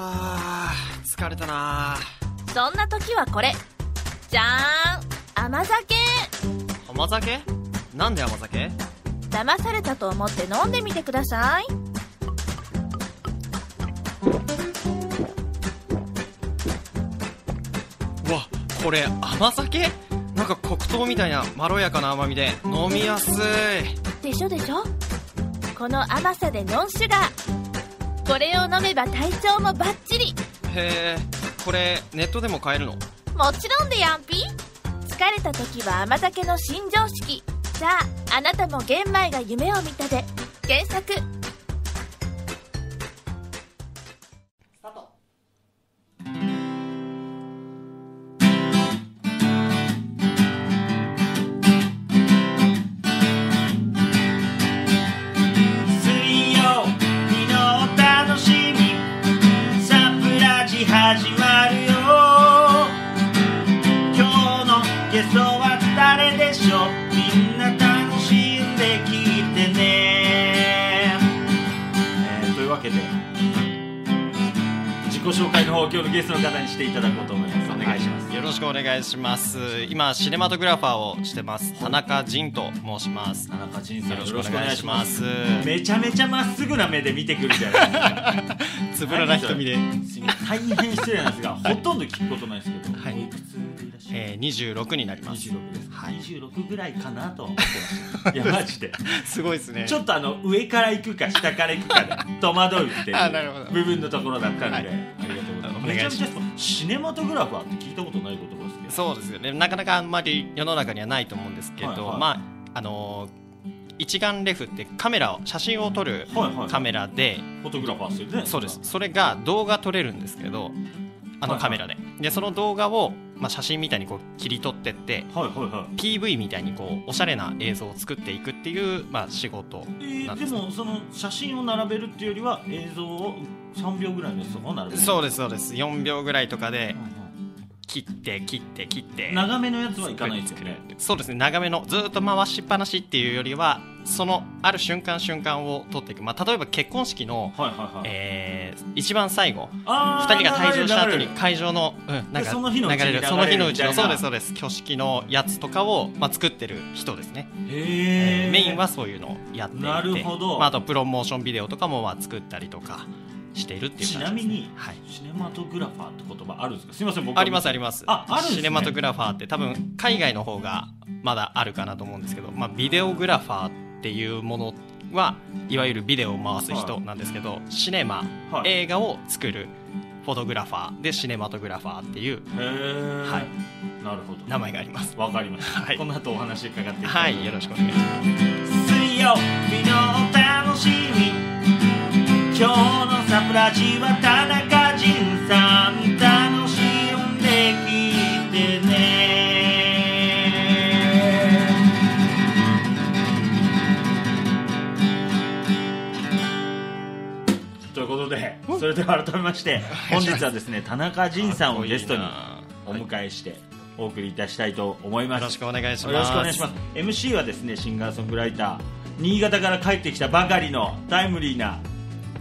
あー疲れたなそんな時はこれ。じゃーん。甘酒。甘酒？なんで甘酒？騙されたと思って飲んでみてください。うわこれ甘酒？なんか黒糖みたいなまろやかな甘みで。飲みやすい。でしょでしょ？この甘さでノンシュガーこれを飲めば体調もバッチリ。へえこれネットでも買えるの？もちろんでやんぴ疲れた時は甘酒の新常識。さああなたも玄米が夢を見たで。検索自己紹介の方を今日のゲストの方にしていただこうと思います。お願いします、よろしくお願いします。今シネマトグラファーをしてます。田中仁と申します。田中仁さんよろしくお願いします。めちゃめちゃまっすぐな目で見てくるじゃないですか。つぶらな瞳で、大変失礼なんですがほとんど聞くことないですけど、はいえー、26になります。26です、はい。26ぐらいかなと。は思ってましたいやマジで。すごいですね。ちょっとあの上から行くか下から行くかで戸惑うっていう あなるほど。部分のところだったので、はい。ありがとうございます。めちゃめちゃシネマトグラファーって聞いたことない言葉ですけど。そうですよね。なかなかあんまり世の中にはないと思うんですけど、はいはい。まああのー一眼レフってカメラを写真を撮るはいはいカメラで、フォトグラファーですよね。そうです。それが動画撮れるんですけどあのカメラで、でその動画を、まあ、写真みたいにこう切り取ってってはいはいはい。PV みたいにこうおしゃれな映像を作っていくっていう、まあ、仕事えーでもその写真を並べるっていうよりは映像を3秒ぐらいのやつとかを並べる。そうですそうです。4秒ぐらいとかでうん切って切って切って。うん長めのやつはいかないですよね。そうですね長めのずっと回しっぱなしっていうよりはそのある瞬間瞬間を撮っていく、まあ、例えば結婚式の、はいはいはい、えー一番最後あー2人が退場した後に会場の、うん、なんかその日のうちに流れるその日のうちのそうですそうです。挙式のやつとかを、まあ、作ってる人ですね、へーメインはそういうのをやっていて。なるほど。まあ、あとプロモーションビデオとかもまあ作ったりとかしているっていうね、なみに、はい、シネマトグラファーって言葉あるんですか？すみません僕はありますあります。ああるね。シネマトグラファーって多分海外の方がまだあるかなと思うんですけど、まあ、ビデオグラファーっていうものはいわゆるビデオを回す人なんですけど、シネマ、はい。映画を作るフォトグラファーでシネマトグラファーっていうはい。なるほど。名前があります。わかりました、はい。この後お話伺っていきたはいいよろしくお願いします。水曜日のお楽しみ今日のサプラジは田中仁さん楽しんで聞いてね。ということでそれでは改めまして本日はですね田中仁さんをゲストにお迎えしてお送りいたしたいと思います。よろしくお願いします。よろしくお願いします。MC はですねシンガーソングライター新潟から帰ってきたばかりのタイムリーな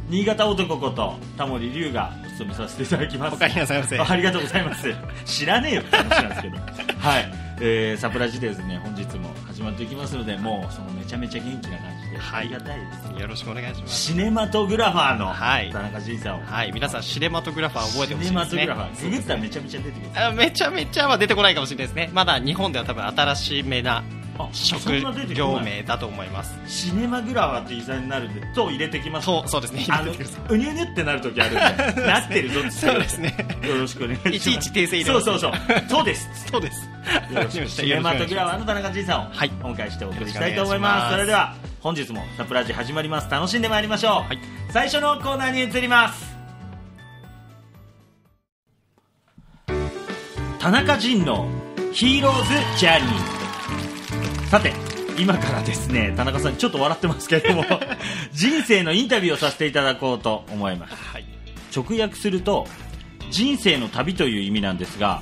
新潟男ことタモリ龍がお務めさせていただきます。お帰りなさいませありがとうございます。知らねえよって話なんですけど。はい、えー、サプラジでですね本日も始まっていきますのでもうそのめちゃめちゃ元気な感じで、はい。ありがたいですね。よろしくお願いします。シネマトグラファーのはい。田中仁さん。を、はい。皆さんシネマトグラファー覚えてほしシネマいですね。トグラファー。ググったらめちゃめちゃ出てくるあめちゃめちゃは出てこないかもしれないですね。まだ日本では多分新しめなあ職業名だと思いますシネマグラファーって言い方になるんでと入れてきます。そうそうですね。あのうにゅうにゅってなる時あるんで。なってるぞっつってそうですねよろしくお願いします。いちいち訂正入れそうそうそう。そうです。そうです。よろしくシネマトグラファーの田中仁さんをはい。お迎えしてお送りしたいと思います,、それでは本日もサプラジ始まります。楽しんでまいりましょう、はい。最初のコーナーに移ります。田中仁のヒーローズジャーニーさて今からですね田中さんちょっと笑ってますけれども 人生のインタビューをさせていただこうと思います。はい。直訳すると人生の旅という意味なんですが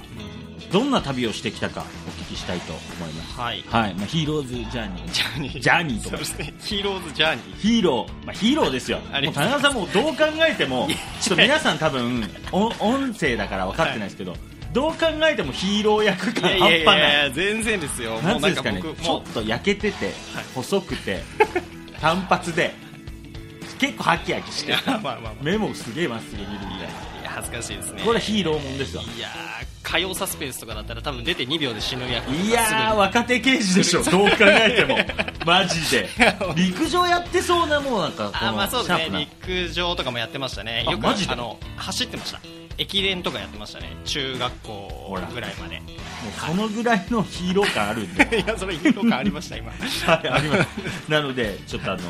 どんな旅をしてきたかお聞聞きしたいと思います。はい。はい、まあ、ヒーローズジャーニー。ジャーニー。ジャーニーとか。そうですね。ヒーローズジャーニー。ヒーロー、まあ、ヒーローですよ。もう田中さんもどう考えてもちょっと皆さん多分お音声だから分かってないですけど、どう考えてもヒーロー役感半端ない。や全然ですよ。なんですかねちょっと焼けてて、はい。細くて 単発で結構ハキハキして 目もすげえまっすぐ見るみたいいや恥ずかしいですね。なこれヒーローもんですわ。いやー火曜サスペンスとかだったら多分出て2秒で死ぬ役いやー若手刑事でしょ。どう考えても。マジで。陸上やってそうなもうなんかこあのまあそうですね。陸上とかもやってましたね。よくあマジで？あの走ってました駅伝とかやってましたね。中学校ぐらいまで。もうそのぐらいのヒーロー感あるんで。いやそれヒーロー感ありました今。はい、あります。なので、ちょっとあの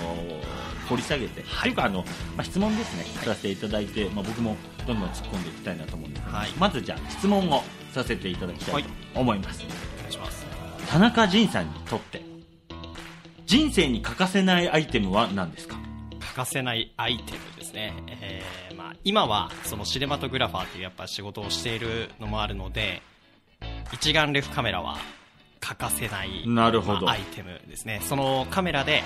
掘り下げて、はい。というかあの、まあ、質問ですね、させていただいて、まあ、僕もどんどん突っ込んでいきたいなと思うんで。すけど、はい。まずじゃあ質問をさせていただきたいと思います、お願いします。田中仁さんにとって人生に欠かせないアイテムは何ですか？欠かせないアイテムですね、えーまあ、今はそのシネマトグラファーっていうやっぱ仕事をしているのもあるので一眼レフカメラは欠かせないなるほど。まあアイテムですね。そのカメラで、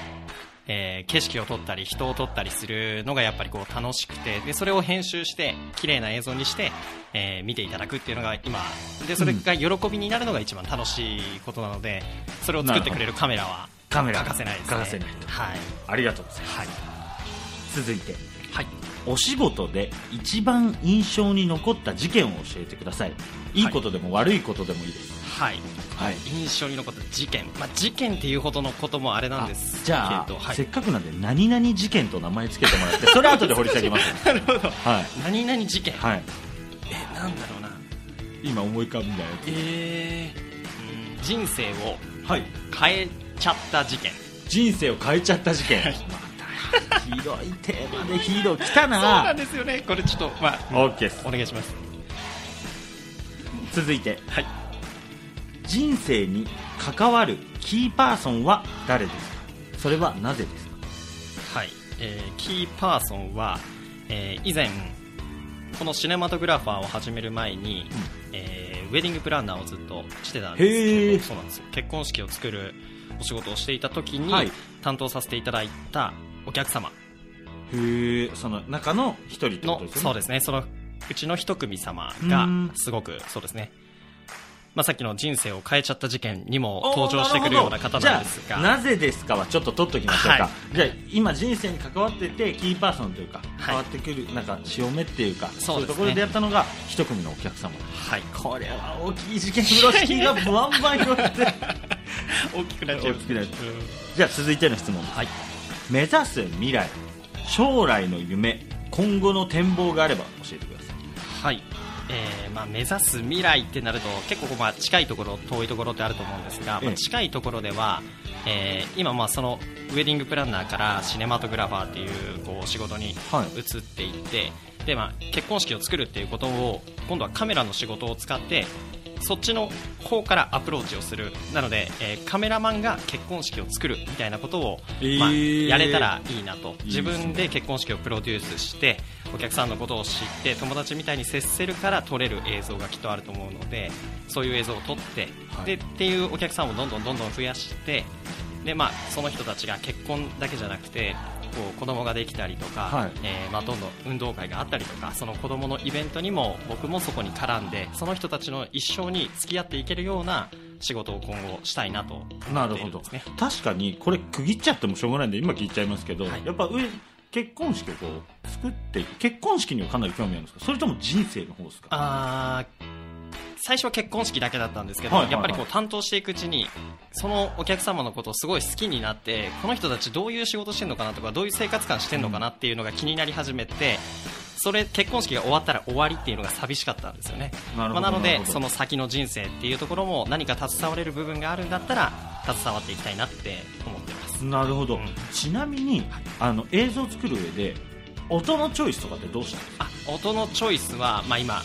えー景色を撮ったり人を撮ったりするのがやっぱりこう楽しくてでそれを編集して綺麗な映像にして、えー見ていただくっていうのが今。でそれが喜びになるのが一番楽しいことなのでそれを作ってくれるカメラはカメラ。欠かせないですね。欠かせないはい。ありがとうございます。はい。続いて。はいお仕事で一番印象に残った事件を教えてください。い。いことでも悪いことでもいいです。はい。はい、印象に残った事件、まあ、事件っていうほどのこともあれなんですじゃあ、はい。せっかくなんで何々事件と名前つけてもらってそれ後で掘り下げます。なるほど。はい。何々事件、はい。えなんだろうな。今思い浮かんだやえー、うん人生を変えちゃった事件。人生を変えちゃった事件。はい。また広いテーマでヒーロー来たそうななんですよね。これちょっとまあ OK です。お願いします。続いて。はい。人生に関わるキーパーソンは誰ですか？それはなぜですか？はい、えーキーパーソンは、えー以前このシネマトグラファーを始める前に、えーウェディングプランナーをずっとしてたんですけどそうなんですよ。結婚式を作るお仕事をしていた時に、はい。担当させていただいたお客様。へえその中の一人ってこのとですよね？そうですね。そのうちの一組様うがん。すごくそうですね。まあ、さっきの人生を変えちゃった事件にも登場してくるような方なんですが。なぜですかはちょっと取っときましょうか、はい。じゃあ今人生に関わっててキーパーソンというかい。変わってくる、なんか潮目っていうかそういうところでやったのが一組のお客様。はい。これは大きい事件風呂敷がバンバン広がって。大きくなっちゃいます大きくなっちう。んじゃあ続いての質問です、はい目指す未来将来の夢今後の展望があれば教えてください。はい、えーまあ、目指す未来ってなると結構まあ近いところ遠いところってあると思うんですが、ええ。まあ、近いところでは、えー今まあそのウェディングプランナーからシネマトグラファーっていうこう仕事にはい。移っていって、でまあ、結婚式を作るっていうことを今度はカメラの仕事を使ってそっちの方からアプローチをする。なので、えーカメラマンが結婚式を作るみたいなことを、まあ、えーやれたらいいなと。自分で結婚式をプロデュースしてお客さんのことを知って友達みたいに接せるから撮れる映像がきっとあると思うのでそういう映像を撮って、はい。でっていうお客さんをどんどんどんどん増やしてで、まあ、その人たちが結婚だけじゃなくてこう子供ができたりとか、はい。えーまあ、どんどん運動会があったりとかその子供のイベントにも僕もそこに絡んでその人たちの一生に付き合っていけるような仕事を今後したいなとなるほど。確かにこれ区切っちゃってもしょうがないんで今聞いちゃいますけど、はい。やっぱ上結婚式をこう作って結婚式にはかなり興味あるんですか？それとも人生の方ですか？あー最初は結婚式だけだったんですけど、はいはいはい。やっぱりこう担当していくうちにそのお客様のことをすごい好きになってこの人たちどういう仕事してるのかなとかどういう生活感してるのかなっていうのが気になり始めてそれ結婚式が終わったら終わりっていうのが寂しかったんですよね。なまあ、なのでその先の人生っていうところも何か携われる部分があるんだったら携わっていきたいなって思ってます。なるほど、うん。ちなみにあの映像を作る上で音のチョイスとかってどうしたんですか？あ音のチョイスは、まあ、今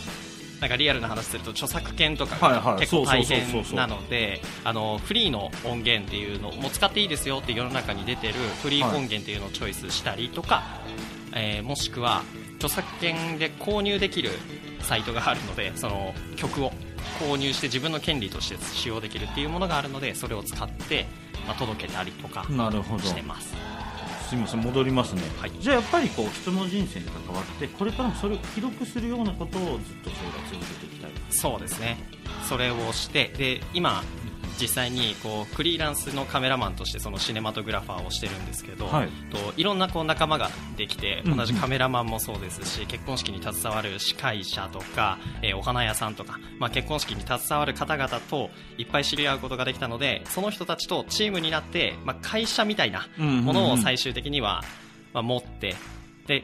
なんかリアルな話すると著作権とか結構大変なのであのフリーの音源っていうのも使っていいですよって世の中に出てるフリー音源っていうのをチョイスしたりとか、えーもしくは著作権で購入できるサイトがあるのでその曲を購入して自分の権利として使用できるっていうものがあるのでそれを使って、まあ、届けたりとかなるほど。してますすみません戻りますね、はい。じゃあやっぱりこう人の人生に関わってこれからもそれを記録するようなことをずっと将来続けていきたい。そうですね。それをしてで今実際にこうフリーランスのカメラマンとしてそのシネマトグラファーをしてるんですけど、はい。い、といろんなこう仲間ができてうん。うん同じカメラマンもそうですし、結婚式に携わる司会者とか、えーお花屋さんとか、まあ、結婚式に携わる方々といっぱい知り合うことができたのでその人たちとチームになって、まあ、会社みたいなものを最終的には、まあ、持ってで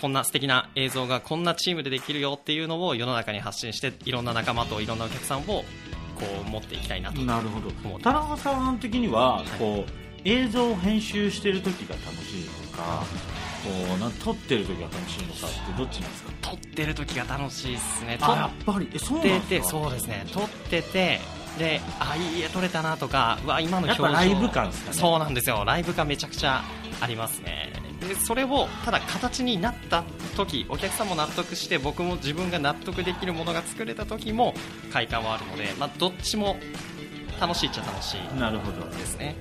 こんな素敵な映像がこんなチームでできるよっていうのを世の中に発信していろんな仲間といろんなお客さんをこう持っていきたいなとなるほど。田中さん的にはこう、映像を編集してる時が楽しいのかこうな撮ってる時が楽しいのかってどっちなんですか？撮ってる時が楽しいですね。あやっぱり。えそう撮っててなんですか？そうですね。撮っててであいい絵撮れたなとかうわ今のや表情。っぱライブ感ですかね。そうなんですよ。ライブ感めちゃくちゃありますねでそれをただ形になった時お客さんも納得して僕も自分が納得できるものが作れた時も快感はあるので、まあ、どっちも楽しいっちゃ楽しいなるほど。ですね、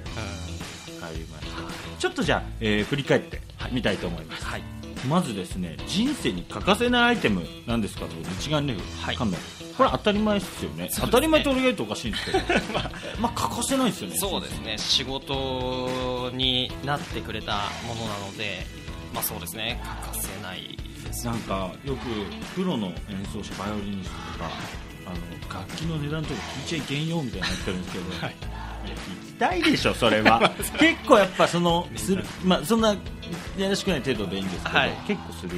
わかりました。ちょっとじゃあ、えー振り返ってみたいと思います、はい。まずですね人生に欠かせないアイテムなんですか？と一眼レフ、はい。カメラこれ当たり前ですよね。ね。当たり前って俺が言うとおかしいんですけど。まあ欠かせないですよね。そうですね。仕事になってくれたものなので、まあ、そうですね。欠かせないですなんかよくプロの演奏者バイオリニストとかあの楽器の値段とか聞いちゃいけんよみたいになってるんですけど、はいいや聞きたいでしょそれは。結構やっぱそのする、まあ、そんなやらしくない程度でいいんですけど、はい。結構する。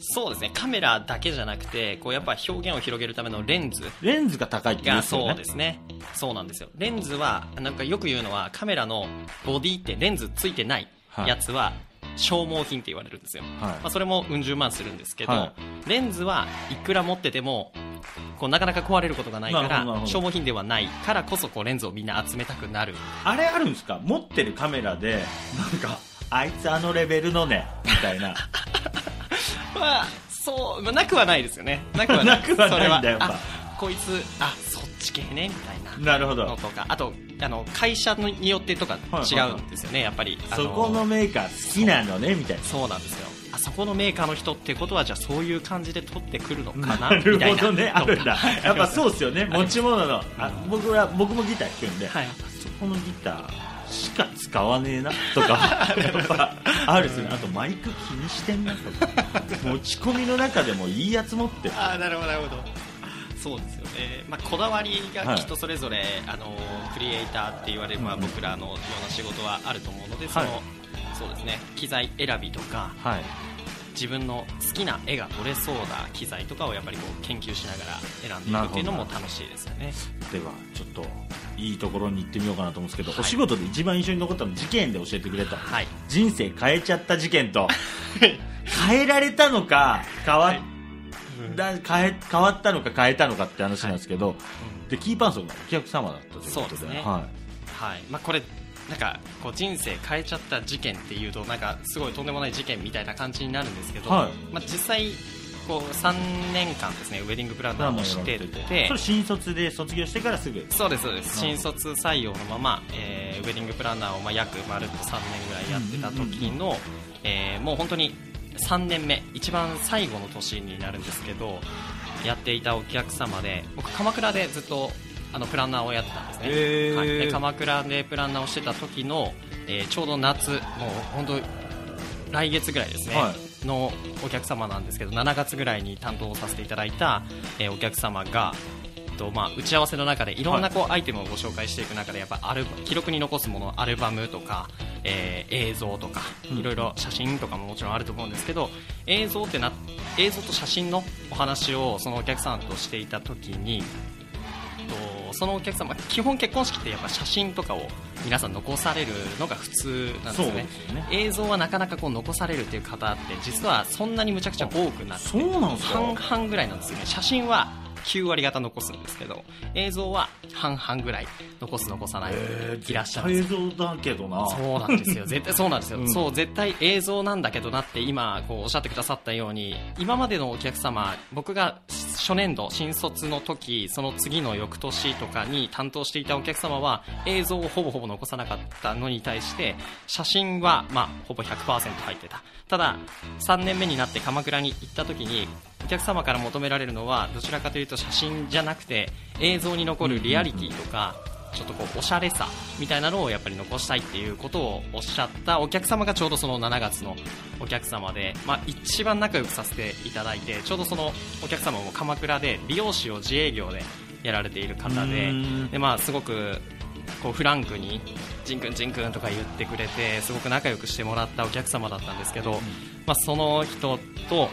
そうですね。カメラだけじゃなくてこうやっぱ表現を広げるためのレンズ。レンズが高いって言うですよね。そうですね。そうなんですよ。レンズはなんかよく言うのはカメラのボディってレンズついてない。やつは消耗品って言われるんですよ、はい。まあ、それもうん十万するんですけど、はレンズはいくら持っててもこうなかなか壊れることがないから消耗品ではないからこそこうレンズをみんな集めたくなる。あれあるんですか？持ってるカメラでなんかあいつあのレベルのねみたいな。まあそう、まあ、なくはないですよね。なくはない。なくはないんだそれやっぱ。あこいつあそっち系ねみたいな。なるほど。のとか。あとあの会社によってとか違うんですよね、やっぱり。あそこのメーカー好きなのねみたいな。そうなんですよ。あそこのメーカーの人ってことはじゃあそういう感じで撮ってくるのかななる みたいな。ほどねあるんだ。やっぱそうですよねはい。持ち物の。あ僕は僕もギター弾くんで、はい。そこのギターしか使わねえなとか やっぱあるですよね。あとマイク気にしてんなとか。持ち込みの中でもいいやつ持ってあなるほどなるほどそうですよね、まあ、こだわりが人それぞれ、あのクリエイターって言われる、まあ、うん。僕らのような仕事はあると思うので、そのはい。そうですね。機材選びとかはい。自分の好きな絵が撮れそうな機材とかをやっぱりこう研究しながら選んでいくっていうのも楽しいですよね。ではちょっといいところに行ってみようかなと思うんですけど、はいお仕事で一番印象に残ったの事件で教えてくれと。はい。人生変えちゃった事件と。変えられたのか変わ,、だ変え変わったのか変えたのかって話なんですけど、でキーパーソンがお客様だったということでそうですね。ははい。まあ、これなんかこう人生変えちゃった事件っていうとなんかすごいとんでもない事件みたいな感じになるんですけど、はい。まあ、実際こう3年間ですねウェディングプランナーをしててそれ新卒で卒業してからすぐ。そうですそうです。新卒採用のまま、えーウェディングプランナーをまあ約まるっと3年ぐらいやってた時の、えーもう本当に3年目一番最後の年になるんですけどやっていたお客様で僕鎌倉でずっとあのプランナーをやってたんですね、はい、で鎌倉でプランナーをしてた時の、えーちょうど夏もう本当来月ぐらいですね、はのお客様なんですけど7月ぐらいに担当させていただいた、えーお客様が、とまあ、打ち合わせの中でいろんなこう、アイテムをご紹介していく中でやっぱアルバ記録に残すものアルバムとか、えー映像とかうんいろいろ写真とかももちろんあると思うんですけど映像ってな映像と写真のお話をそのお客さんとしていた時にえっとそのお客様基本結婚式ってやっぱ写真とかを皆さん残されるのが普通なんですよねね。映像はなかなかこう残されるっていう方って実はそんなにむちゃくちゃ多くなくてそうなんですか？半々ぐらいなんですよね。写真は9割方残すんですけど映像は半々ぐらい残す残さないいらっしゃる映像だけどな。そうなんですよ。絶対 そうなんですよ、うん。そう絶対映像なんだけどなって今こうおっしゃってくださったように今までのお客様僕が初年度新卒の時その次の翌年とかに担当していたお客様は映像をほぼほぼ残さなかったのに対して写真は、まあ、ほぼ100%入ってた。ただ3年目になって鎌倉に行った時にお客様から求められるのはどちらかというと写真じゃなくて映像に残るリアリティとか、ちょっとこうおしゃれさみたいなのをやっぱり残したいっていうことをおっしゃったお客様がちょうどその7月のお客様で、まあ、一番仲良くさせていただいてちょうどそのお客様も鎌倉で美容師を自営業でやられている方でで、まあ、すごくこうフランクにジンくんジンくんとか言ってくれてすごく仲良くしてもらったお客様だったんですけど、まあ、その人と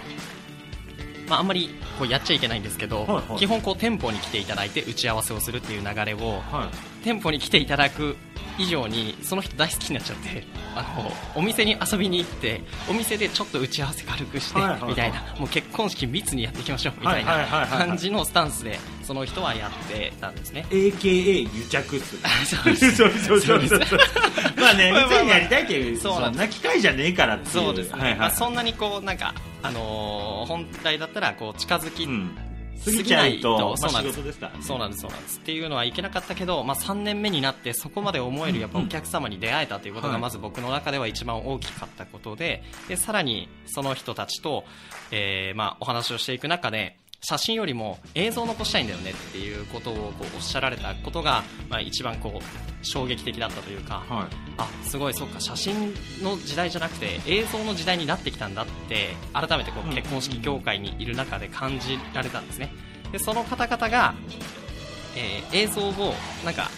まあ、あんまりこうやっちゃいけないんですけど、はいはい。基本こう店舗に来ていただいて打ち合わせをするっていう流れをは店舗に来ていただく以上にその人大好きになっちゃってあのお店に遊びに行ってお店でちょっと打ち合わせ軽くしてはいはいはい。みたいなもう結婚式密にやっていきましょうみたいない感じのスタンスでその人はやってたんですね。AKA 癒着っす そうです。そうそうそうそうです まあねまあまあまあ。店にやりたいっていうそうなんな機会じゃねえからっていう。そうです。ね、はいはい。まあ、そんなにこうなんか、あのー本来だったらこう近づき、うん過ぎちゃうとそうなんです。そうなんですそうなんです。っていうのはいけなかったけど、まあ、3年目になってそこまで思えるやっぱお客様に出会えたということはい。がまず僕の中では一番大きかったことででさらにその人たちと、えーまあ、お話をしていく中で写真よりも映像を残したいんだよねっていうことをこうおっしゃられたことが、まあ、一番こう衝撃的だったというか、はい。あすごい、そっか写真の時代じゃなくて映像の時代になってきたんだって改めてこう結婚式業界にいる中で感じられたんですね。でその方々が、えー映像をなんか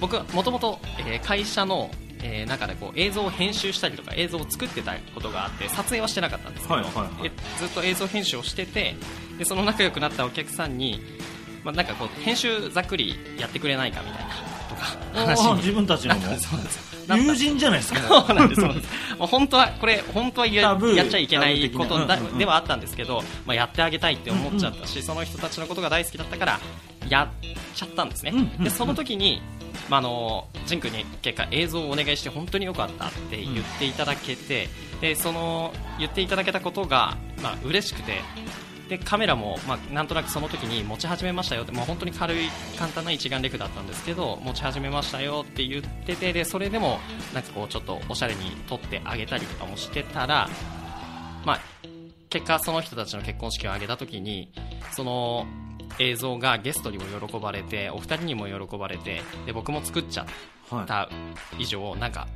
僕はもともと会社の、えー中でこう映像を編集したりとか映像を作ってたことがあって撮影はしてなかったんですけど、はいはいはい。えずっと映像編集をしててでその仲良くなったお客さんに、まあ、なんかこう編集ざっくりやってくれないかみたいなとか話自分たちのも。そうなんです。よなった友人じゃないですか。そうなんです本当はこれ本当はやっちゃいけないことではあったんですけど、まあ、やってあげたいって思っちゃったし、その人たちのことが大好きだったからやっちゃったんですね、でその時に、まあ、あのジン君に結果映像をお願いして本当によかったって言っていただけて、でその言っていただけたことが、まあ嬉しくてでカメラも、まあ、なんとなくその時に持ち始めましたよって、まあ、本当に軽い簡単な一眼レフだったんですけど持ち始めましたよって言っててでそれでもなんかこうちょっとおしゃれに撮ってあげたりとかもしてたら、まあ、結果その人たちの結婚式を挙げた時にその映像がゲストにも喜ばれてお二人にも喜ばれてで僕も作っちゃはった以上なんか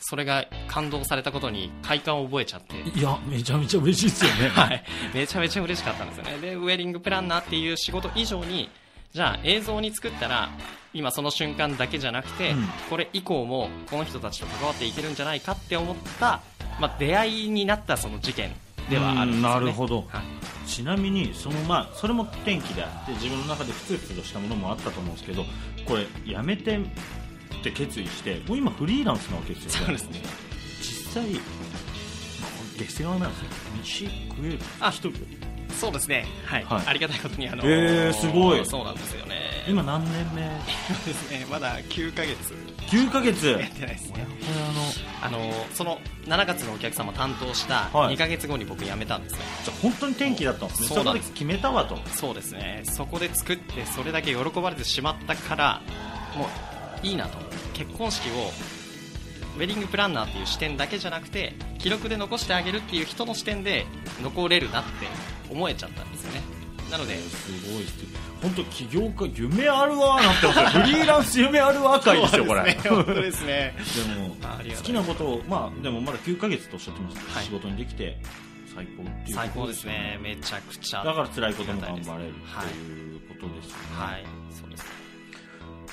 それが感動されたことに快感を覚えちゃって。いいやめちゃめちゃ嬉しいですよね。はい、めちゃめちゃ嬉しかったんですよね。でウェディングプランナーっていう仕事以上にじゃあ映像に作ったら今その瞬間だけじゃなくて、うん。これ以降もこの人たちと関わっていけるんじゃないかって思った、まあ、出会いになったその事件ではあるんですよ、ね、うんなるほど。はいちなみにそのまあそれも転機であって自分の中でふつふつとしたものもあったと思うんですけどこれやめてって決意してもう今フリーランスなわけですよ。そうですね。実際まあ下世話なんですよ。飯食える。あ人そうですね、はい。はい。ありがたいことにあのへーすごい。そうなんですよね。今何年目？今ですねまだ9ヶ月。9ヶ月。やってないですね。あのその7月のお客様担当したはい。2ヶ月後に僕辞めたんですよ、じゃあ本当に転機だったんですね。そうそこで決めたわと。そうですね。そこで作ってそれだけ喜ばれてしまったからもういいなと結婚式をウェディングプランナーっていう視点だけじゃなくて記録で残してあげるっていう人の視点で残れるなって思えちゃったんですよね。なのですごい本当起業家夢あるわーなってますよ。フリーランス夢あるわ会ですよこれ。本当ですね。でも好きなことをまあでもまだ9ヶ月とおっしゃってました、はい。仕事にできて最高っていう最高ですね。めちゃくちゃ。だから辛いことも頑張れるはいということですよね、はい。そうです。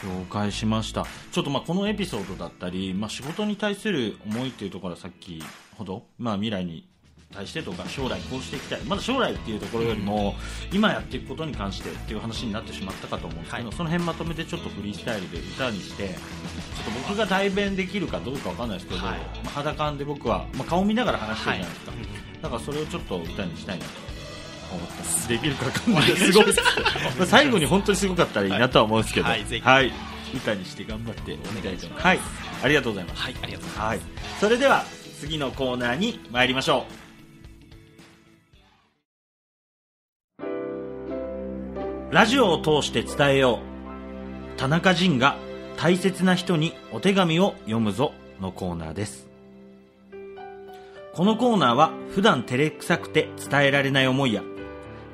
了解しました。ちょっとまあこのエピソードだったり、まあ、仕事に対する思いっていうところはさっきほど、まあ、未来に対してとか将来こうしていきたい。まだ将来っていうところよりも、今やっていくことに関してっていう話になってしまったかと思うんですけど、はい。その辺まとめてちょっとフリースタイルで歌にしてちょっと僕が代弁できるかどうかわかんないですけど、はい。まあ、肌感で僕は、まあ、顔見ながら話してるじゃないですか、はいだからそれをちょっと歌にしたいなと思ってます。できるかわかんないです すごい まあ最後に本当にすごかったらいいなとは思うんですけど、はい歌にして頑張ってお願いします。はい、ありがとうございます。はい。ありがとうございます。はい、それでは次のコーナーに参りましょう。ラジオを通して伝えよう。田中仁が大切な人にお手紙を読むぞ。のコーナーです。このコーナーは普段照れくさくて伝えられない思いや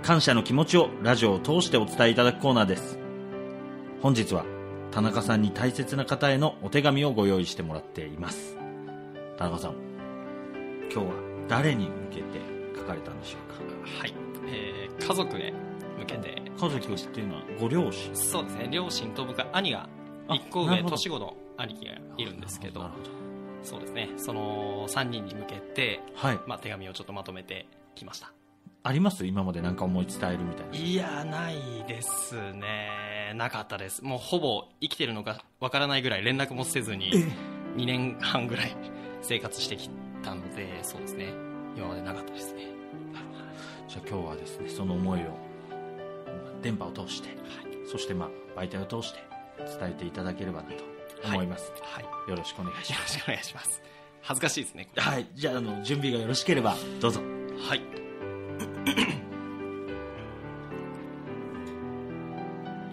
感謝の気持ちをラジオを通してお伝えいただくコーナーです。本日は田中さんに大切な方へのお手紙をご用意してもらっています。田中さん今日は誰に向けて書かれたんでしょうか？はい、えー家族へ向けて家族っていうのはご両親？そうですね。両親と僕は兄があ1個上年子の兄貴がいるんですけどそうですね。その3人に向けて、はい。まあ、手紙をちょっとまとめてきました。あります？今まで何か思い伝えるみたいな？いやないですね。なかったです。もうほぼ生きてるのかわからないぐらい連絡もせずに2年半ぐらい 生活してきたのでそうですね。今までなかったですね。じゃあ今日はですねその思いをまあ電波を通して、そしてまあ媒体を通して伝えていただければなと思います、はい。よろしくお願いします。よろしくお願いします。恥ずかしいですねはい。じゃああの準備がよろしければどうぞ。はい。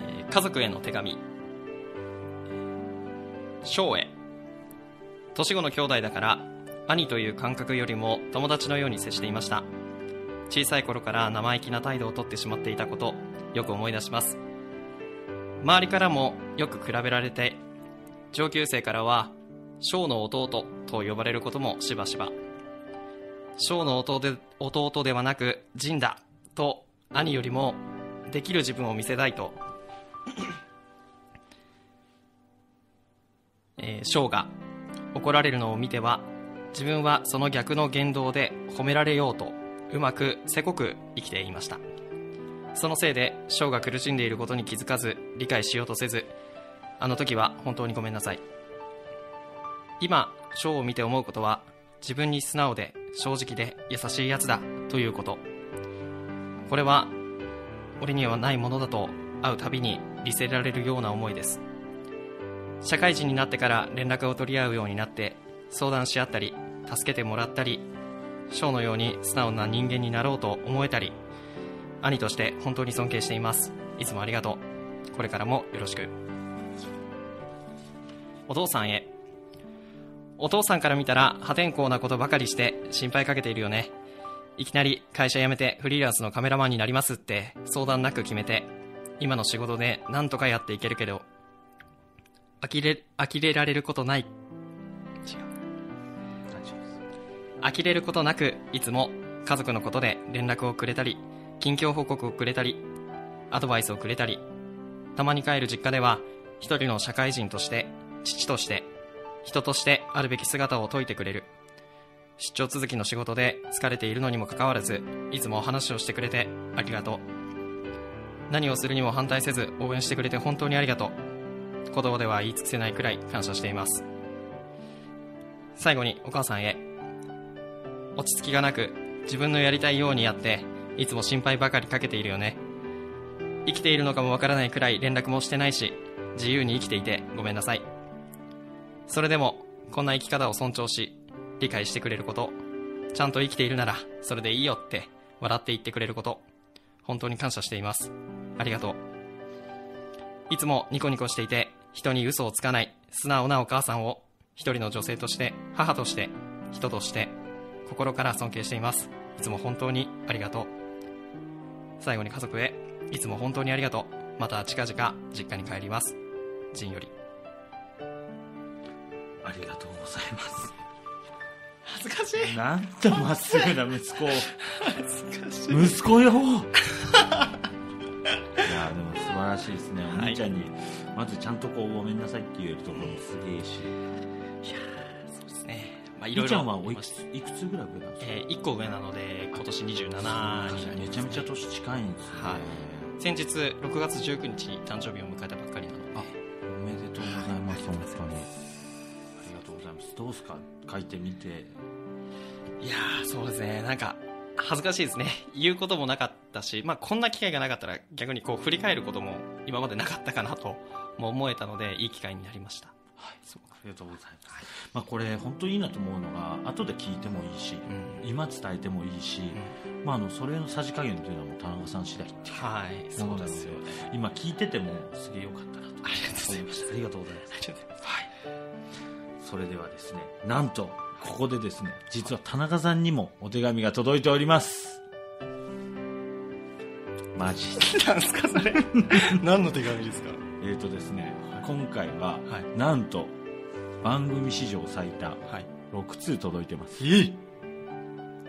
えー家族への手紙。翔へ。年子の兄弟だから、兄という感覚よりも友達のように接していました。小さい頃から生意気な態度をとってしまっていたこと、よく思い出します。周りからもよく比べられて、上級生からは、翔の弟と呼ばれることもしばしば。翔の弟で弟ではなく仁だと兄よりもできる自分を見せたいと、えー翔が怒られるのを見ては自分はその逆の言動で褒められようとうまくせこく生きていました。そのせいで翔が苦しんでいることに気づかず理解しようとせずあの時は本当にごめんなさい。今翔を見て思うことは自分に素直で正直で優しいやつだということ。これは俺にはないものだと会うたびに利せられるような思いです。社会人になってから連絡を取り合うようになって相談し合ったり助けてもらったり翔のように素直な人間になろうと思えたり兄として本当に尊敬しています。いつもありがとう。これからもよろしく。お父さんへ。お父さんから見たら破天荒なことばかりして心配かけているよね。いきなり会社辞めてフリーランスのカメラマンになりますって相談なく決めて今の仕事で何とかやっていけるけど呆れ呆れられることない。呆れることなくいつも家族のことで連絡をくれたり近況報告をくれたりアドバイスをくれたりたまに帰る実家では一人の社会人として父として人としてあるべき姿を説いてくれる。出張続きの仕事で疲れているのにもかかわらずいつも話をしてくれてありがとう。何をするにも反対せず応援してくれて本当にありがとう。言葉では言い尽くせないくらい感謝しています。最後にお母さんへ。落ち着きがなく自分のやりたいようにやっていつも心配ばかりかけているよね。生きているのかもわからないくらい連絡もしてないし自由に生きていてごめんなさい。それでもこんな生き方を尊重し理解してくれることちゃんと生きているならそれでいいよって笑って言ってくれること本当に感謝しています。ありがとう。いつもニコニコしていて人に嘘をつかない素直なお母さんを一人の女性として母として人として心から尊敬しています。いつも本当にありがとう。最後に家族へいつも本当にありがとう。また近々実家に帰ります。ジンより。ありがとうございます。恥ずかしい。なんとまっすぐな息子を。恥ずかしい。息子よ。いやでも素晴らしいですね。おはい兄ちゃんに、まずちゃんとこうごめんなさいって言えるところもすげえし。いやまあいいろいろちゃんはおいくついくつぐらい上なんですか？えー、1個上なので今年27になりますめちゃめちゃ年近いんですね、はい。先日6月19日に誕生日を迎えたばっかりなので。あおめでとうございます本当に。ありがとうございます。どうですか？書いてみて。いやーそうですね。なんか恥ずかしいですね。言うこともなかったし、まあ、こんな機会がなかったら逆にこう振り返ることも今までなかったかなとも思えたのでいい機会になりました。そうありがとうございます、まあ、これ本当にいいなと思うのが後で聞いてもいいし、うん。今伝えてもいいし、まあ、あのそれのさじ加減というのはもう田中さん次第っていうはいもそうのなのでですよね。今聞いててもすげえ良かったなとありがとうございましたありがとうございます。ありがとうございます。はい。それではですねなんとここでですね実は田中さんにもお手紙が届いております。マジ なんすかそれ。何の手紙ですか？えーとですね今回は、はい。なんと番組史上最多はい。6通届いてます。え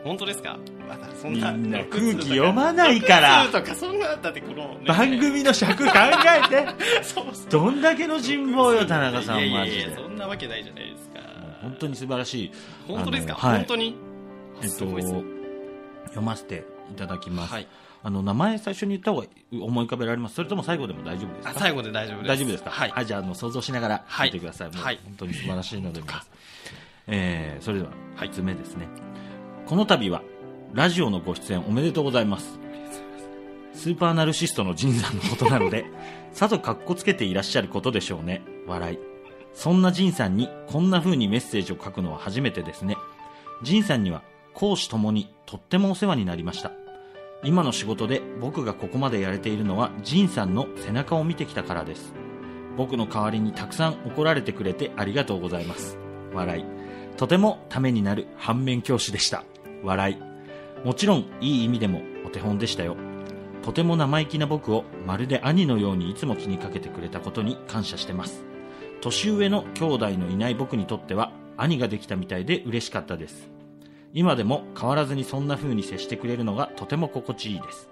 本当ですか？まだそんなみんな6空気読まないから。6通とかそんなだってこの、ね番組の尺考えて。そうそう。どんだけの人望よ田中さんマジで。いやいやそんなわけないじゃないですか。本当に素晴らしい。本当ですか、はい。本当に？えっと読ませていただきます、はいあの名前最初に言った方が思い浮かべられます。それとも最後でも大丈夫ですか？あ最後で大丈夫です。大丈夫ですか？はい、じゃああの想像しながらはい聞いてください、はい。本当に素晴らしいので見ます、えーそれでははい1つ目ですね、この度はラジオのご出演おめでとうございます。スーパーナルシストの仁さんのことなので さぞかっこつけていらっしゃることでしょうね。笑い。そんな仁さんにこんな風にメッセージを書くのは初めてですね。仁さんには講師ともにとってもお世話になりました今の仕事で僕がここまでやれているのは仁さんの背中を見てきたからです。僕の代わりにたくさん怒られてくれてありがとうございます。笑い。とてもためになる反面教師でした。笑い。もちろんいい意味でもお手本でしたよ。とても生意気な僕をまるで兄のようにいつも気にかけてくれたことに感謝してます。年上の兄弟のいない僕にとっては兄ができたみたいで嬉しかったです。今でも変わらずにそんな風に接してくれるのがとても心地いいです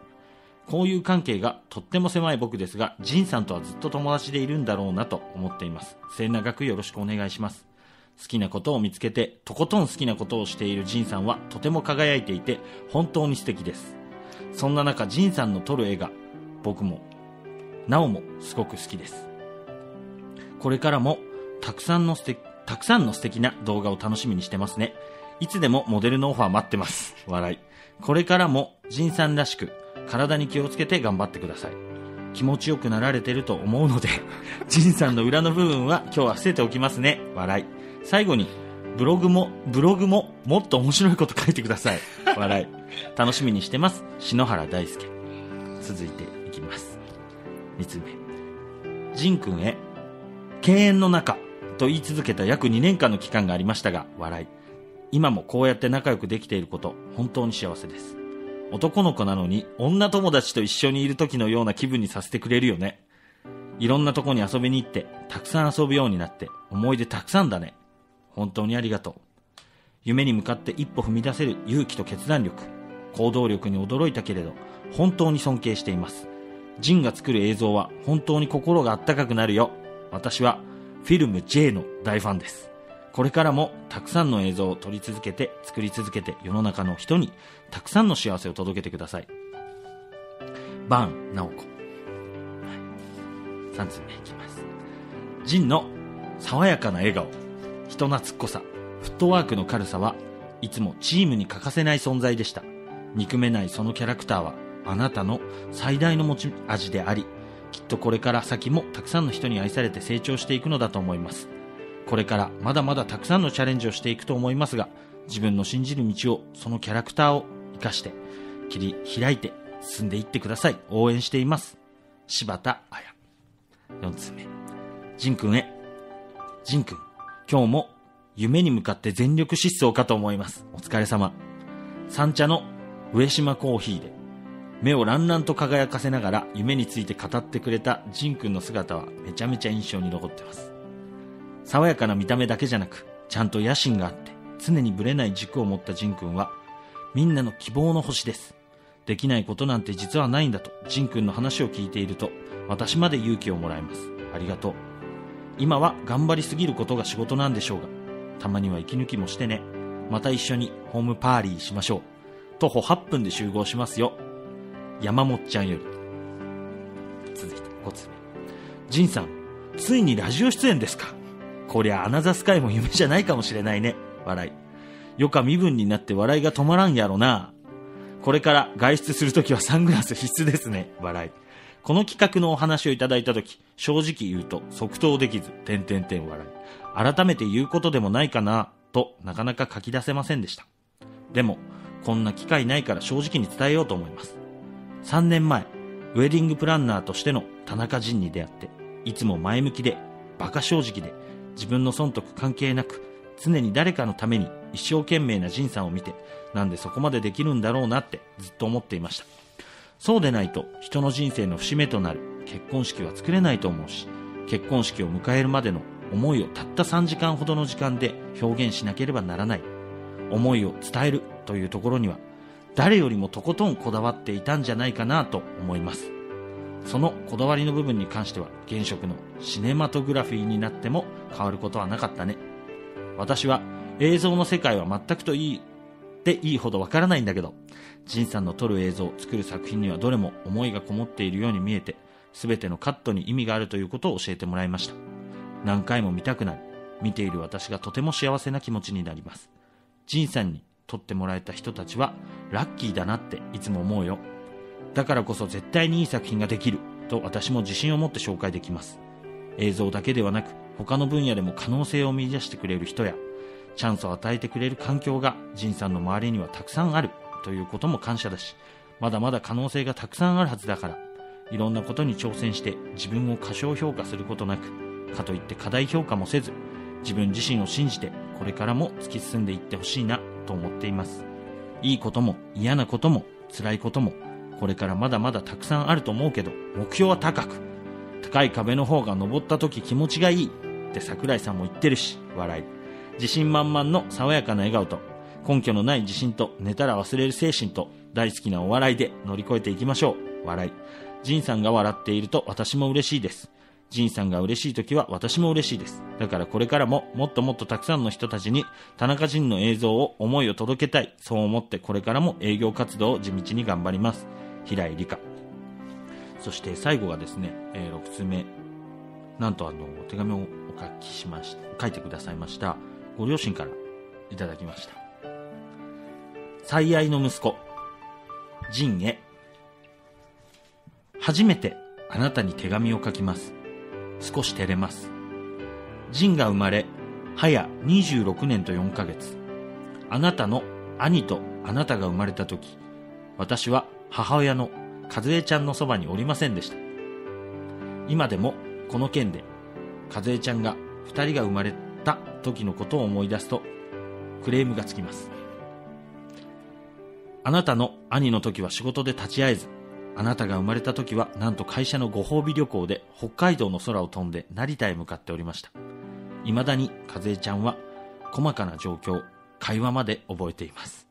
こういう関係がとっても狭い僕ですが、ジンさんとはずっと友達でいるんだろうなと思っています。末永くよろしくお願いします。好きなことを見つけて、とことん好きなことをしているジンさんはとても輝いていて、本当に素敵です。そんな中、ジンさんの撮る絵が、僕も、なおもすごく好きです。これからも、たくさんの素敵、たくさんの素敵な動画を楽しみにしてますね。いつでもモデルのオファー待ってます。笑い。これからも、ジンさんらしく、体に気をつけて頑張ってください。気持ちよくなられてると思うので、ジンさんの裏の部分は今日は伏せておきますね。笑い。最後に、ブログも、ブログももっと面白いこと書いてください。笑い。楽しみにしてます。篠原大輔。続いていきます。三つ目。ジン君へ、敬遠の中と言い続けた約2年間の期間がありましたが、笑い。今もこうやって仲良くできていること、本当に幸せです。男の子なのに女友達と一緒にいる時のような気分にさせてくれるよね。いろんなとこに遊びに行って、たくさん遊ぶようになって、思い出たくさんだね。本当にありがとう。夢に向かって一歩踏み出せる勇気と決断力、行動力に驚いたけれど、本当に尊敬しています。ジンが作る映像は本当に心があったかくなるよ。私はフィルム J の大ファンです。これからもたくさんの映像を撮り続けて、作り続けて世の中の人にたくさんの幸せを届けてください。バン、ナオコ。3つ目いきます。ジンの爽やかな笑顔、人懐っこさ、フットワークの軽さはいつもチームに欠かせない存在でした。憎めないそのキャラクターはあなたの最大の持ち味であり、きっとこれから先もたくさんの人に愛されて成長していくのだと思います。これからまだまだたくさんのチャレンジをしていくと思いますが、自分の信じる道を、そのキャラクターを生かして、切り開いて進んでいってください。応援しています。柴田彩。4つ目。ジン君へ。ジン君、今日も夢に向かって全力疾走かと思います。お疲れ様。三茶の上島コーヒーで、目をランランと輝かせながら夢について語ってくれたジン君の姿はめちゃめちゃ印象に残ってます。爽やかな見た目だけじゃなく、ちゃんと野心があって、常にブレない軸を持ったジン君は、みんなの希望の星です。できないことなんて実はないんだと、ジン君の話を聞いていると、私まで勇気をもらえます。ありがとう。今は頑張りすぎることが仕事なんでしょうが、たまには息抜きもしてね。また一緒にホームパーリーしましょう。徒歩8分で集合しますよ。山本ちゃんより。続いて5つ目。ジンさん、ついにラジオ出演ですか？こりゃアナザースカイも夢じゃないかもしれないね。笑い。よか身分になって笑いが止まらんやろな。これから外出するときはサングラス必須ですね。笑い。この企画のお話をいただいたとき、正直言うと即答できず、点々点笑い。改めて言うことでもないかな、となかなか書き出せませんでした。でも、こんな機会ないから正直に伝えようと思います。3年前、ウェディングプランナーとしての田中仁に出会って、いつも前向きで、馬鹿正直で、自分の損得関係なく、常に誰かのために一生懸命な仁さんを見て、なんでそこまでできるんだろうなってずっと思っていました。そうでないと人の人生の節目となる結婚式は作れないと思うし、結婚式を迎えるまでの思いをたった3時間ほどの時間で表現しなければならない。思いを伝えるというところには、誰よりもとことんこだわっていたんじゃないかなと思います。そのこだわりの部分に関しては、現職のシネマトグラフィーになっても変わることはなかったね。私は映像の世界は全くといいっていいほどわからないんだけど、ジンさんの撮る映像、作る作品にはどれも思いがこもっているように見えて、すべてのカットに意味があるということを教えてもらいました。何回も見たくなり、見ている私がとても幸せな気持ちになります。ジンさんに撮ってもらえた人たちはラッキーだなっていつも思うよ。だからこそ絶対にいい作品ができると私も自信を持って紹介できます。映像だけではなく他の分野でも可能性を見出してくれる人やチャンスを与えてくれる環境が仁さんの周りにはたくさんあるということも感謝だしまだまだ可能性がたくさんあるはずだからいろんなことに挑戦して自分を過小評価することなくかといって過大評価もせず自分自身を信じてこれからも突き進んでいってほしいなと思っています。いいことも嫌なことも辛いこともこれからまだまだたくさんあると思うけど目標は高く高い壁の方が登った時気持ちがいいって桜井さんも言ってるし笑い。自信満々の爽やかな笑顔と根拠のない自信と寝たら忘れる精神と大好きなお笑いで乗り越えていきましょう。笑い。仁さんが笑っていると私も嬉しいです。仁さんが嬉しい時は私も嬉しいです。だからこれからももっともっとたくさんの人たちに田中仁の映像を思いを届けたい。そう思ってこれからも営業活動を地道に頑張ります。平井理香。そして最後がですね、えー6つ目。なんとあの手紙を書きしました書いてくださいました。ご両親からいただきました。最愛の息子仁へ初めてあなたに手紙を書きます。少し照れます。仁が生まれ早26年と4ヶ月。あなたの兄とあなたが生まれた時私は母親の和江ちゃんのそばにおりませんでした。今でもこの件で和江ちゃんが2人が生まれた時のことを思い出すとクレームがつきます。あなたの兄の時は仕事で立ち会えずあなたが生まれた時はなんと会社のご褒美旅行で北海道の空を飛んで成田へ向かっておりました。未だに和江ちゃんは細かな状況会話まで覚えています。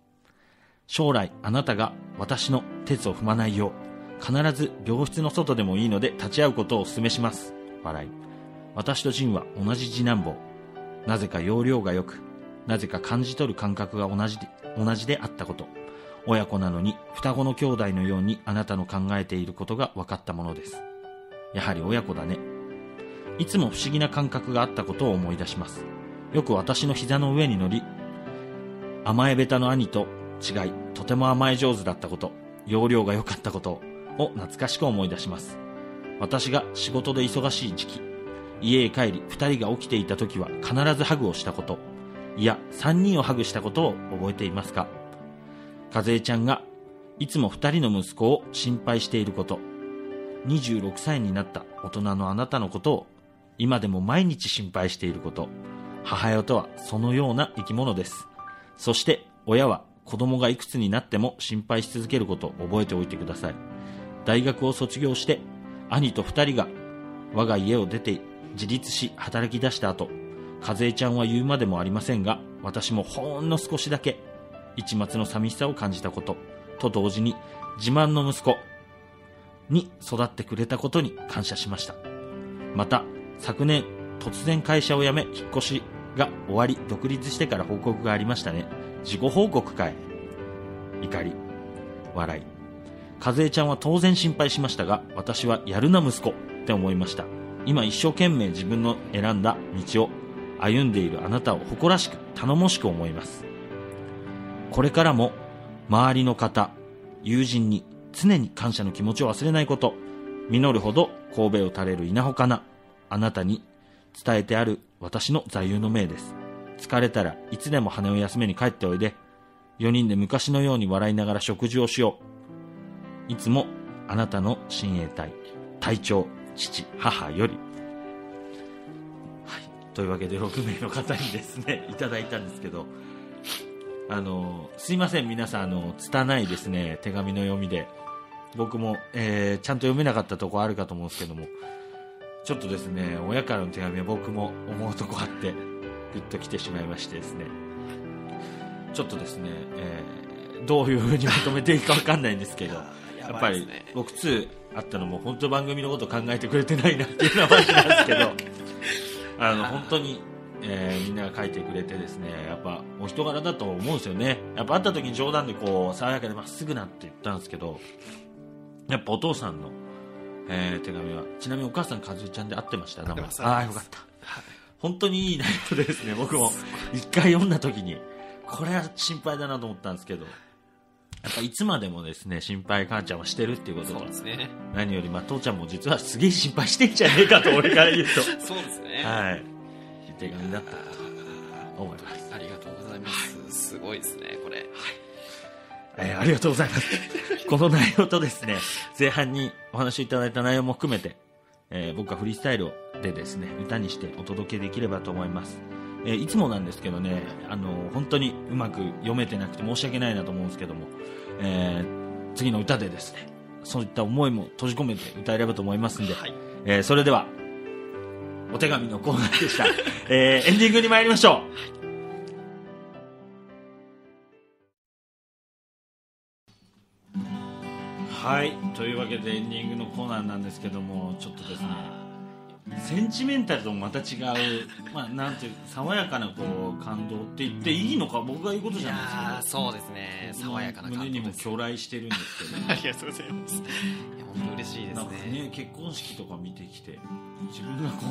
将来あなたが私の鉄を踏まないよう必ず病室の外でもいいので立ち会うことをお勧めします。笑い。私とジンは同じ次男坊。なぜか容量が良くなぜか感じ取る感覚が同じで同じであったこと。親子なのに双子の兄弟のようにあなたの考えていることが分かったものです。やはり親子だね。いつも不思議な感覚があったことを思い出します。よく私の膝の上に乗り甘えべたの兄と違いとても甘え上手だったこと容量が良かったことを懐かしく思い出します。私が仕事で忙しい時期家へ帰り2人が起きていた時は必ずハグをしたこと。いや3人をハグしたことを覚えていますか？和江ちゃんがいつも2人の息子を心配していること。26歳になった大人のあなたのことを今でも毎日心配していること。母親とはそのような生き物です。そして親は子供がいくつになっても心配し続けることを覚えておいてください。大学を卒業して兄と2人が我が家を出て自立し働き出した後和江ちゃんは言うまでもありませんが私もほんの少しだけ一末の寂しさを感じたことと同時に自慢の息子に育ってくれたことに感謝しました。また昨年突然会社を辞め引っ越しが終わり独立してから報告がありましたね。自己報告かい。怒り笑い。和江ちゃんは当然心配しましたが私はやるな息子って思いました。今一生懸命自分の選んだ道を歩んでいるあなたを誇らしく頼もしく思います。これからも周りの方友人に常に感謝の気持ちを忘れないこと実るほど神戸を垂れる稲穂かなあなたに伝えてある私の座右の銘です。疲れたらいつでも羽を休めに帰っておいで4人で昔のように笑いながら食事をしよう。いつもあなたの親衛隊隊長父母より。はい。というわけで6名の方にですね いただいたんですけど。あのすいません皆さんあの拙いですね手紙の読みで。僕も、えーちゃんと読めなかったとこあるかと思うんですけども。ちょっとですね親からの手紙は僕も思うとこあってグッときてしまいましてですね。ちょっとですね、えーどういう風にまとめていいか分かんないんですけど。やっぱり僕2あったのも本当番組のこと考えてくれてないなっていうのはマジなんですけど あの本当に、えーみんなが書いてくれてですねやっぱお人柄だと思うんですよね。やっぱ会った時に冗談でこう爽やかでまっすぐなって言ったんですけどやっぱお父さんの、えー手紙はちなみにお母さん和江ちゃんで会ってました名前。ああよかった。本当にいい内容でですね僕も。一回読んだ時にこれは心配だなと思ったんですけどやっぱいつまでもですね心配母ちゃんはしてるっていうことそうとですね。何よりまあ父ちゃんも実はすげえ心配してんじゃねえかと俺から言うと。そうですね。はい。いい手紙だったと思います、ありがとうございます。すごいですねこれ。えーありがとうございます。この内容とですね前半にお話しいただいた内容も含めて、えー僕はフリースタイルでですね歌にしてお届けできればと思いますえーいつもなんですけどね、あの本当にうまく読めてなくて申し訳ないなと思うんですけども、えー次の歌でですねそういった思いも閉じ込めて歌えればと思いますんで、はい。えーそれではお手紙のコーナーでした、えーエンディングに参りましょう。はい。というわけでエンディングのコーナーなんですけどもちょっとですねセンチメンタルともまた違う、まあ、なんていう爽やかなこう感動って言っていいのか僕が言うことじゃないですけど。そうですね。爽やかな感動胸にも巨来してるんですけど。ありがとうございます。いや本当嬉しいですなんかねね結婚式とか見てきて自分がこ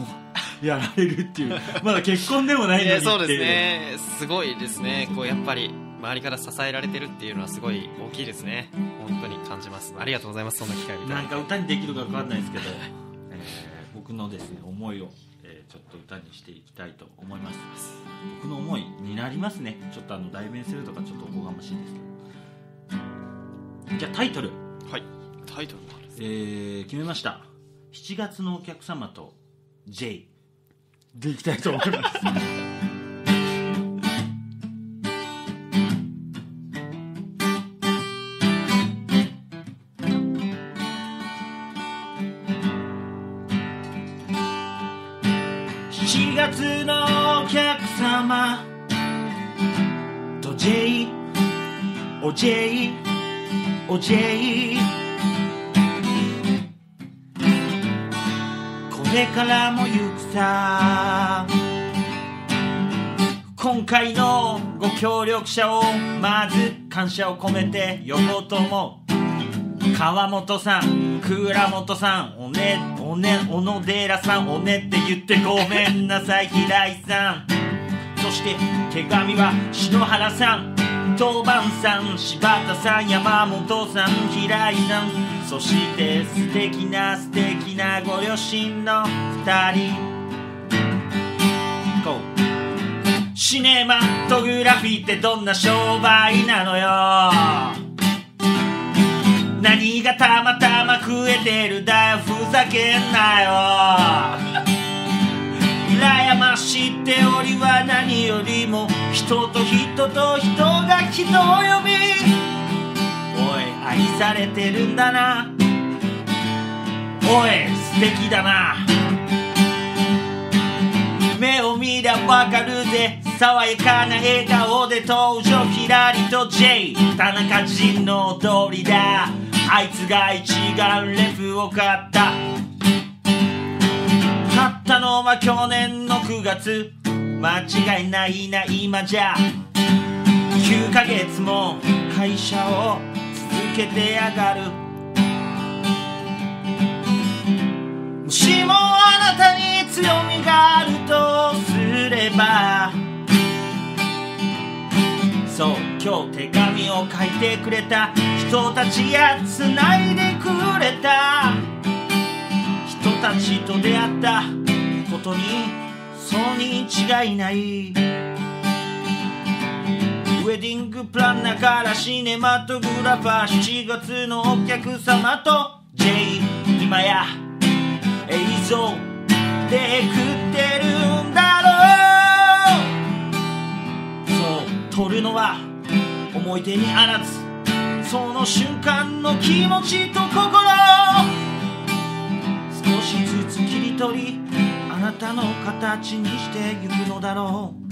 うやられるっていう。まだ結婚でもないのにそうですね。すごいですね。こうやっぱり周りから支えられてるっていうのはすごい大きいですね。本当に感じます。ありがとうございます。そんな機会をいただてないんか歌にできるか分かんないですけど、えー僕のですね思いを、えーちょっと歌にしていきたいと思います。僕の思いになりますね。ちょっとあの代弁するとかちょっとおこがましいですけど。じゃあタイトル、はい。タイトル。えー決めました。7月のお客様と J でいきたいと思いますお J お J これからも行くさ。今回のご協力者をまず感謝を込めて呼ぼうと思う。川本さん倉本さんおねおね小野寺さんおねって言ってごめんなさい。平井さん。そして手紙は篠原さん。当番さん柴田さん山本さん平井さんそして素敵な素敵なご両親の二人。こう。シネマトグラフィーってどんな商売なのよ。何がたまたま増えてるだよふざけんなよ。羨ましいってよりは何よりも人と人と人が人を呼びおい愛されてるんだな。おい素敵だな。目を見りゃわかるぜ。爽やかな笑顔で登場。ひらりと J 田中仁の踊りだ。あいつが一眼レフを買った。買ったのは去年の9月。間違いないな今じゃ。9ヶ月も会社を続けてやがる。もしもあなたに強みがあるとすれば。そう今日手紙を書いてくれた人たちや繋いでくれた。たちと出会ったことにそうに違いない。ウェディングプランナーからシネマトグラファー7月のお客様と J 今や映像で食ってるんだろう。そう撮るのは思い出にあらず。その瞬間の気持ちと心。少しずつ切り取りあなたの形にしてゆくのだろう。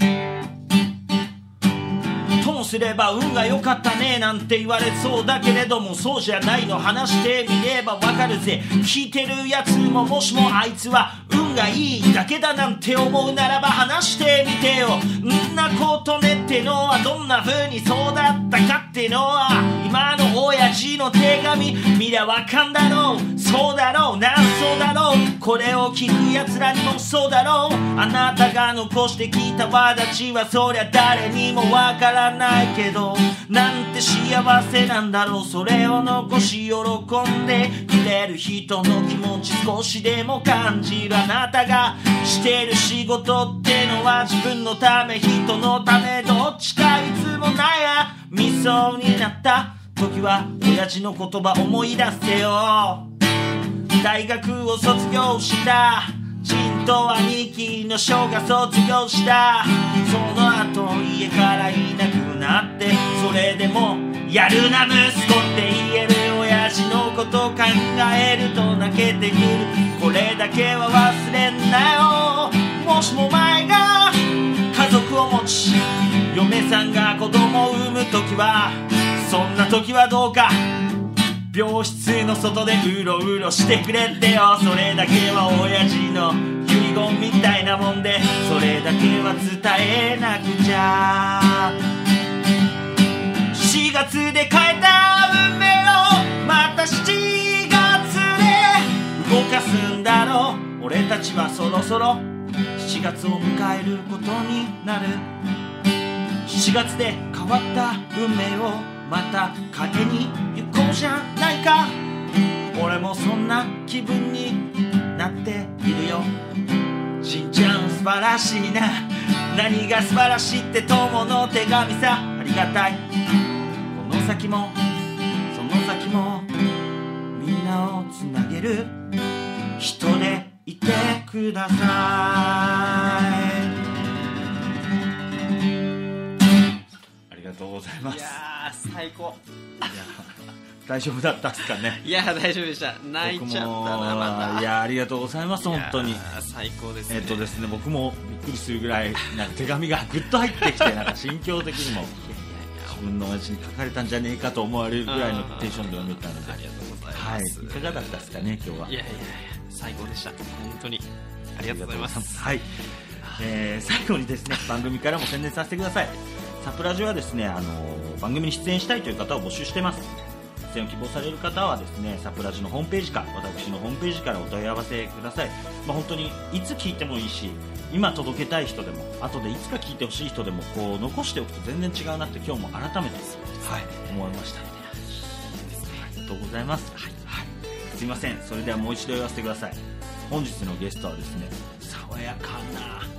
ともすれば運が良かったねなんて言われそうだけれどもそうじゃないの話してみればわかるぜ。聞いてるやつももしもあいつは運がいいだけだなんて思うならば話してみてよ。んなことねってのはどんな風にそうだったかってのは今の親父の手紙見りゃわかんだろうそうだろうなそうだろうこれを聞く奴らにもそうだろうあなたが残してきた輪立ちはそりゃ誰にもわからないけどなんて幸せなんだろうそれを残し喜んでくれる人の気持ち少しでも感じるあなたがしてる仕事ってのは自分のため人のためどっちかいつも悩みそうになった時は親父の言葉思い出せよ。大学を卒業した。ジンと兄貴の小が卒業した。その後家からいなくなって。それでもやるな息子って言える親父のこと考えると泣けてくる。これだけは忘れんなよ。もしも前が家族を持ち嫁さんが子供を産む時はそんな時はどうか。病室の外でうろうろしてくれてよ。それだけは親父の遺言みたいなもんで。それだけは伝えなくちゃ。4月で変えた運命をまた7月で動かすんだろ。う俺たちはそろそろ7月を迎えることになる。7月で変わった運命をまた変えに行こうじゃないか。俺もそんな気分になっているよ。しんちゃん素晴らしいな。何が素晴らしいって友の手紙さ。ありがたい。この先もその先もみんなをつなげる。人でいてください。がとうございます。いやー最高。大丈夫だったっすかね。いやー大丈夫でした。泣いちゃったなまたいやありがとうございます本当に。最高ですね。えっとですね僕もびっくりするぐらいなんか手紙がぐっと入ってきて なんか心境的にも自分の親父に書かれたんじゃねえかと思われるぐらいのテンションで読めたので。ありがとうございはいます、いかがだったですかね今日は。いやいやいや最高でした。本当に。ありがとうございます。はい、えー最後にですね番組からも宣伝させてくださいサプラジはですねあの番組に出演したいという方を募集してます。出演を希望される方はですねサプラジのホームページか私のホームページからお問い合わせください、まあ、本当にいつ聞いてもいいし今届けたい人でも後でいつか聞いてほしい人でもこう残しておくと全然違うなって今日も改めて、はい、思いましたのでありがとうございます、はい。すいません。それではもう一度言わせてください。本日のゲストはですね爽やかな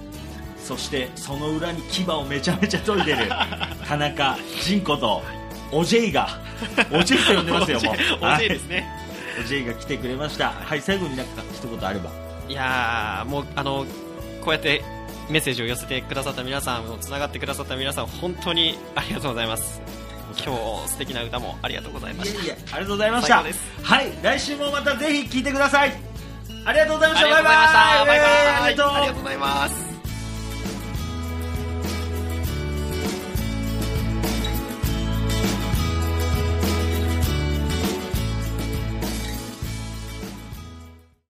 そしてその裏に牙をめちゃめちゃ研いでる 田中仁子とおじいがおじいと呼んでますよもう。おじいですね、はい。おじいが来てくれました。はい最後になんか一言あれば。いやーもうあのこうやってメッセージを寄せてくださった皆さんつながってくださった皆さん本当にありがとうございます。今日素敵な歌もありがとうございました。いえいえありがとうございました。はい来週もまたぜひ聞いてください。ありがとうございました。バイバイ。ありがとうございます